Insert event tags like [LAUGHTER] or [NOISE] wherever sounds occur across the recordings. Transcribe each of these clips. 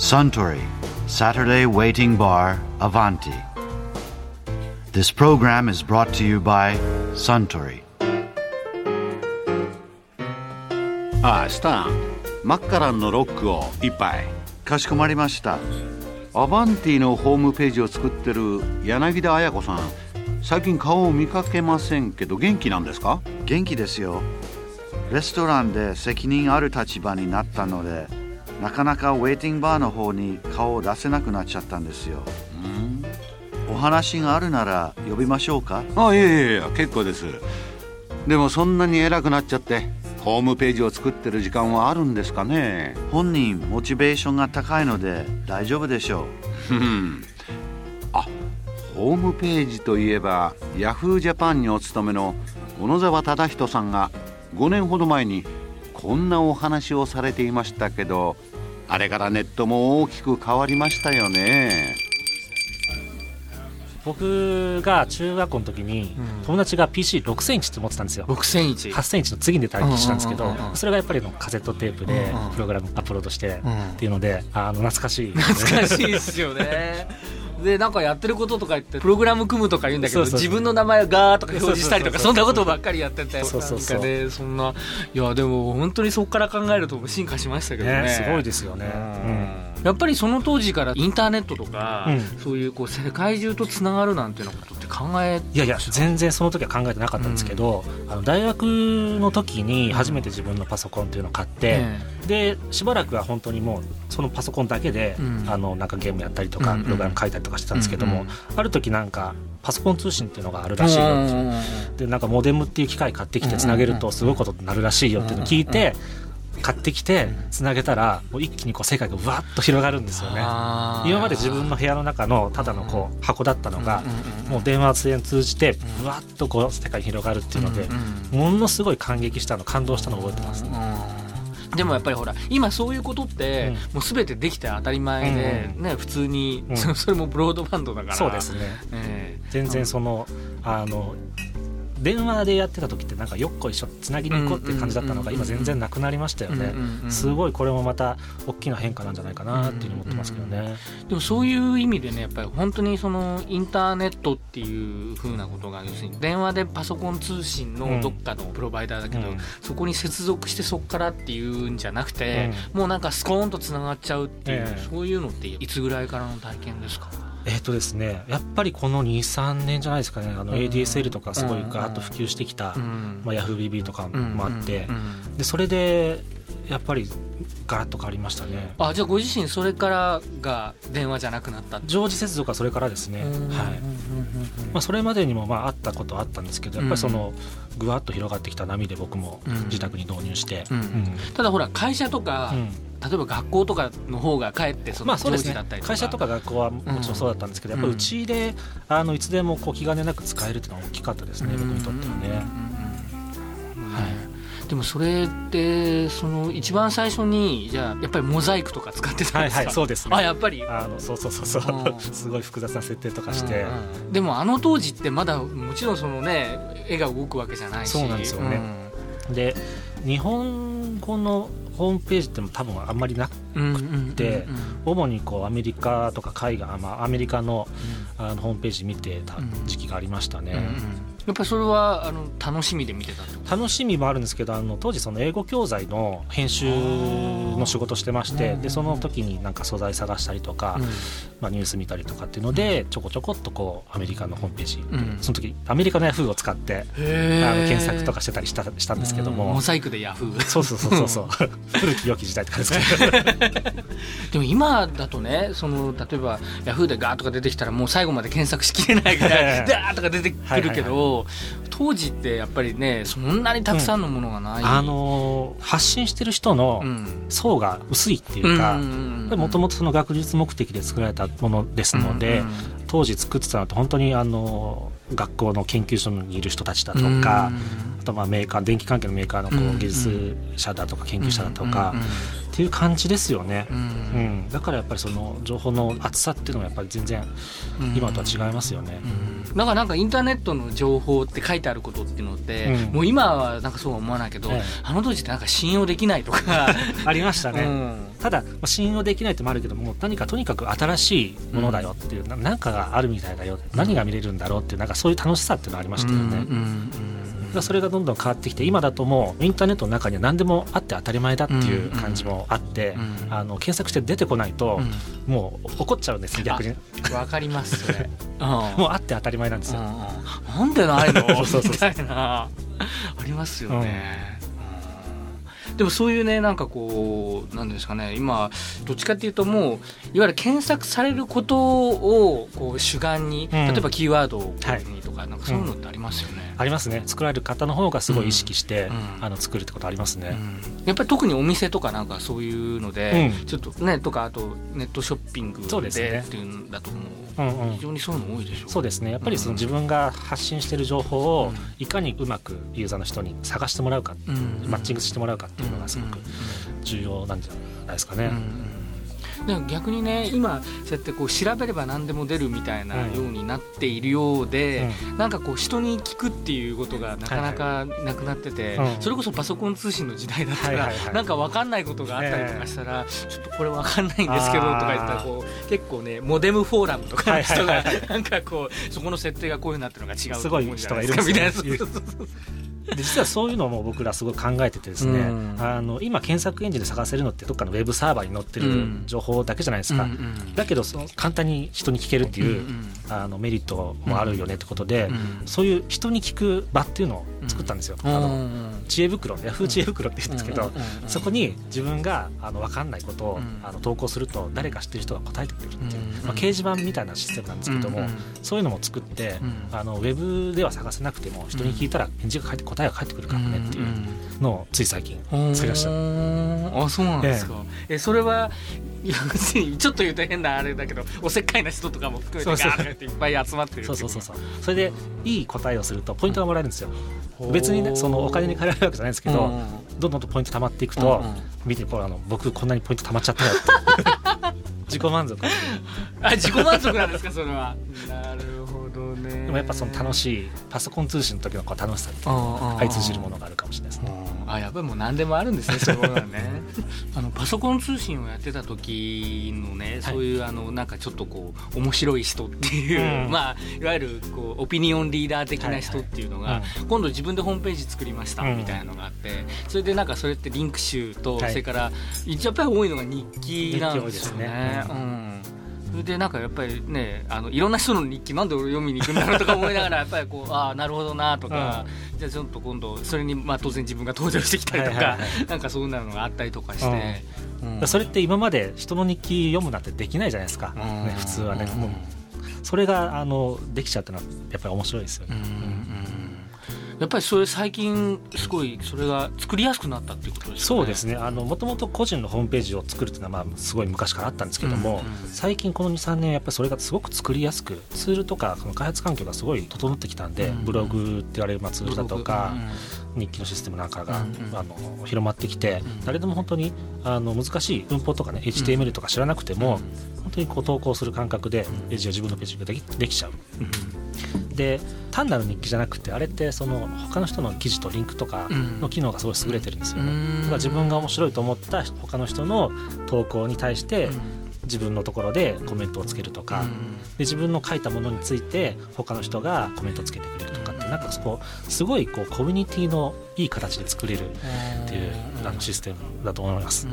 Suntory Saturday Waiting Bar Avanti. This program is brought to you by Suntory. ああスタンマッカランのロックを一杯かしこまりました。アバンティのホームページを作ってる柳田彩子さん最近顔を見かけませんけど元気なんですか？元気ですよ。レストランで責任ある立場になったので、なかなかウェイティングバーの方に顔を出せなくなっちゃったんですよ。お話があるなら呼びましょうか？あいやいやいや結構です。でもそんなに偉くなっちゃってホームページを作ってる時間はあるんですかね？本人モチベーションが高いので大丈夫でしょう。うん。あホームページといえばヤフージャパンにお勤めの小野沢忠人さんが5年ほど前にこんなお話をされていましたけどあれからネットも大きく変わりましたよね。僕が中学校の時にうん。友達が PC6 センチって持ってたんですよ。6センチ8センチの次に出た機種なんですけどそれがやっぱりのカセットテープでプログラムアップロードしてうんっていうのであの懐かしい懐かしいですよねでなんかやってることとか言ってプログラム組むとか言うんだけど自分の名前をガーとか表示したりとかそんなことばっかりやっててそうそうそう。なんかねそんないやでも本当にそこから考えると進化しましたけどね。ねすごいですよね。やっぱりその当時からインターネットとか、うん。そういうこう世界中とつながるなんていうようなこと考えいやいや全然その時は考えてなかったんですけど、あの大学の時に初めて自分のパソコンっていうのを買って、えでしばらくは本当にもうそのパソコンだけで、うん。あのなんかゲームやったりとか、うんうん。プログラム書いたりとかしてたんですけども、うんうん。ある時なんかパソコン通信っていうのがあるえらしいよう。んうんうんうん。でなんかモデムっていう機械買ってきてつなげるとすごいことになるらしいよっていうのを聞いて買ってきてつなげたらもう一気にこう世界がわっと広がるんですよね。今まで自分の部屋の中のただのこう箱だったのがもう電話線通じてぶわっとこう世界に広がるっていうのでうんものすごい感激したの感動したのを覚えてますね。うんでもやっぱりほら今そういうことってうん。もう全てできて当たり前で、うんね普通に、うん。そ [LAUGHS] それもブロードバンドだから。そうですね。ええ。全然そのあの電話でやってた時ってなんかよっこいしょつなぎに行こうって感じだったのがうん今全然なくなりましたよね。すごいこれもまた大きな変化なんじゃないかなっていうふうに思ってますけどね。でもそういう意味でねやっぱり本当にそのインターネットっていう風なことが要するに電話でパソコン通信のどっかのプロバイダーだけど、うん。そこに接続してそこからっていうんじゃなくて、もうなんかスコーンとつながっちゃうっていう、ええ。そういうのっていつぐらいからの体験ですか？えっとですねやっぱりこの23年じゃないですかね。あのうん。ADSL とかすごいガーッと普及してきたうん。まあ YahooBB とかもあって。でそれでやっぱりガラッと変わりましたね。あじゃあご自身それからが電話じゃなくなった？常時接続はそれからですね。はい。まあ、それまでにもまああったことはあったんですけどやっぱりそのぐわっと広がってきた波で僕もうん。自宅に導入して、ただほら会社とか、うん例えば学校とかの方がかえってその常時だったりとか、会社とか学校はもちろんそうだったんですけど、やっぱりうちであのいつでもこう気兼ねなく使えるっていうのは大きかったですね、僕にとってはね。はい。でもそれってその一番最初にじゃあやっぱりモザイクとか使ってたんですか、はいはいそうですね。あやっぱり。あのそうそうそうそう。うん。すごい複雑な設定とかして、うんうんでもあの当時ってまだもちろんそのね絵が動くわけじゃないし。そうなんですよね。で日本語のホームページっても多分あんまりなくうんうんうんうんで主にこうアメリカとか海外、まあ、アメリカのあのホームページ見てた時期がありましたね。うんうんやっぱりそれはあの楽しみで見てた楽しみもあるんですけどあの当時その英語教材の編集の仕事してましてでその時になんか素材探したりとか、まあ、ニュース見たりとかっていうのでちょこちょこっとこうアメリカのホームページ、ん。その時アメリカのヤフーを使ってあの検索とかしてたりしたしたんですけども、モザイクでヤフー。そうそうそうそうそう。[LAUGHS] 古き良き時代って感じですけどでも今だとねその例えばヤフーでガーッとか出てきたらもう最後まで検索しきれないぐらい [LAUGHS] ダーッとか出てくるけど、当時ってやっぱりねそんなにたくさんのものがない、あのー発信してる人のうん。層が薄いっていうかんもともとその学術目的で作られたものですので、当時作ってたのって本当にあの学校の研究所にいる人たちだとか、あとまあメーカー電気関係のメーカーのこうんう技術者だとか研究者だとか、っていう感じですよね、ううん。んだからやっぱりその情報の厚さっていうのはやっぱり全然今とは違いますよね、だからなんかインターネットの情報って書いてあることっていうのって、うん。もう今はなんかそうは思わないけど、ええ。あの当時ってなんか信用できないとか、[LAUGHS] ありましたね、うん。ただまあ信用できないってもあるけども何かとにかく新しいものだよっていう、ななんかがあるみたいだよ何が見れるんだろうっていうなんかそういう楽しさっていうのはありましたよね、うんそれがどんどん変わってきて今だともうインターネットの中には何でもあって当たり前だっていう感じもあって、うん。あの検索して出てこないと、うん。もう怒っちゃうんですよ逆に。うんわかりますそれ、う [LAUGHS] んもうあって当たり前なんですよ、うんうんなんでないの？[LAUGHS] そうそうそう。みたいな。ありますよね、うん。でもそういうねなんかこうなんですかね今どっちかっていうともういわゆる検索されることをこう主眼に、うん。例えばキーワードにとかなんかそういうのってありますよね。ありますね。作られる方の方がすごい意識して、うん。あの作るってことありますね、うん。やっぱり特にお店とかなんかそういうので、うん。ちょっとねとかあとネットショッピングそうですね。でっていうんだと思う。うんうん。非常にそういうの多いでしょそうですね。やっぱりそのうん。自分が発信している情報をうん。いかにうまくユーザーの人に探してもらうか、うん。マッチングしてもらうかっていうのがすごく重要なんじゃないですかね。でも逆にね今そうやってこう調べれば何でも出るみたいなようになっているようで、なんかこう人に聞くっていうことがなかなかなくなってて、はいはいうん。それこそパソコン通信の時代だったら、はいはいはい。なんか分かんないことがあったりとかしたら、ちょっとこれ分かんないんですけどとか言ったらこう結構ねモデムフォーラムとかの人がはいなんかこうそこの設定がこういうふうになってるのが違うすごいと思うじゃないですかみたいな [LAUGHS] 実はそういうのも僕らすごい考えててですね、うん。あの今検索エンジンで探せるのってどっかのウェブサーバーに載ってるうん情報だけじゃないですか、うんうんだけどその簡単に人に聞けるっていう、あのメリットもあるよねってことで、うんそういう人に聞く場っていうのを作ったんですよ。あの知恵袋ヤフー知恵袋って言うんですけど、うんうんうんうん。そこに自分があの分かんないことを、うん。あの投稿すると誰か知ってる人が答えてくれるっていう、うんまあ、掲示板みたいなシステムなんですけども、うんうんそういうのも作って、うん。あのウェブでは探せなくても人に聞いたら返事が返って答えが返ってくるからねっていうのをつい最近作りました。あそうなんですか、えそれはいや別にちょっと言うと変なあれだけどおせっかいな人とかも含めてガーっていっぱい集まってるそうそうそうそう。それでいい答えをするとポイントがもらえるんですよ。別にねそのお金に換えられるわけじゃないんですけど、うんどんどんとポイント貯まっていくと、うんうん。見てこれあの僕こんなにポイント貯まっちゃったよって。[LAUGHS] 自己満足。あ自己満足なんですかそれは。なるほどね。でもやっぱその楽しいパソコン通信の時のこう楽しさっていうのが相通じるものがあるかもしれないですね。あやっぱりもう何でもあるんですね [LAUGHS] そういうものはね。[LAUGHS] あのパソコン通信をやってた時のねそういうあのなんかちょっとこう面白い人っていう、うん。[LAUGHS] まあいわゆるこうオピニオンリーダー的な人っていうのが、はいはい今度自分でホームページ作りましたうん。みたいなのがあってそれでなんかそれってリンク集と、はい。それからやっぱり多いのが日記なんですよね。いね。うんそれでなんかやっぱりねあのいろんな人の日記なんで俺読みに行くんだろうとか思いながら [LAUGHS] やっぱりこうああなるほどなとか、じゃあちょっと今度それにまあ当然自分が登場してきたりとか、はいはいはなんかそういうのがあったりとかして、うん。それって今まで人の日記読むなんてできないじゃないですか、うん。ね、普通はね、もうそれがあのできちゃうってのはやっぱり面白いですよね。うんうんやっぱりそれ最近すごいそれが作りやすくなったっていうことですかね。そうですね。あのもともと個人のホームページを作るっていうのはまあすごい昔からあったんですけども、うんうん最近この23年やっぱりそれがすごく作りやすくツールとかその開発環境がすごい整ってきたんで、うんブログって言われるまあツールだとか、うん日記のシステムなんかが、うんうん。あの広まってきて、うん誰でも本当にあの難しい文法とかね HTML とか知らなくても、本当にこう投稿する感覚でページが自分のページができできちゃう。で単なる日記じゃなくてあれってその他の人の記事とリンクとかの機能がすごい優れてるんですよね。うん。だから自分が面白いと思った他の人の投稿に対して自分のところでコメントをつけるとか、で自分の書いたものについて他の人がコメントをつけてくれるとかってなんかそこすごいこうコミュニティのいい形で作れるっていうあのシステムだと思います。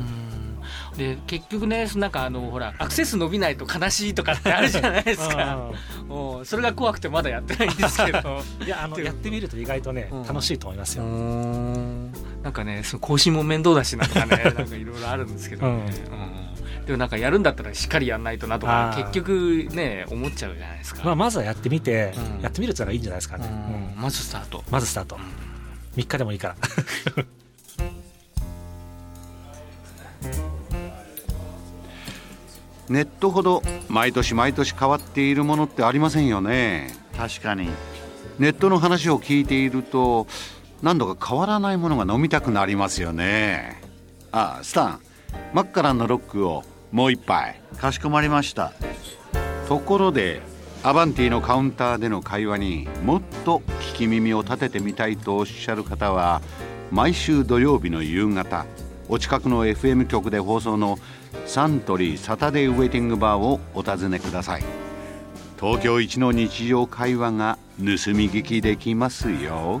で結局ねなんかあのほらアクセス伸びないと悲しいとかってあるじゃないですか。もうそれが怖くてまだやってないんですけど。[LAUGHS] いやあのやってみると意外とねうん。楽しいと思いますよ。なんかねその更新も面倒だしなんかね [LAUGHS] なんかいろいろあるんですけどね、うん。でもなんかやるんだったらしっかりやんないとなとか結局ね思っちゃうじゃないですか、まあ、まずはやってみて、うん。やってみるっていうのがいいんじゃないですかね。うん。うん。まずスタート。まずスタート。3日でもいいから。ネットほど毎年毎年変わっているものってありませんよね。確かに。ネットの話を聞いていると何度か変わらないものが飲みたくなりますよね。あスタン。マッカランのロックをもう一杯。かしこまりました。ところでアバンティのカウンターでの会話にもっと聞き耳を立ててみたいとおっしゃる方は毎週土曜日の夕方お近くの FM 局で放送のサントリーサタデーウェイティングバーをお尋ねください。東京一の日常会話が盗み聞きできますよ。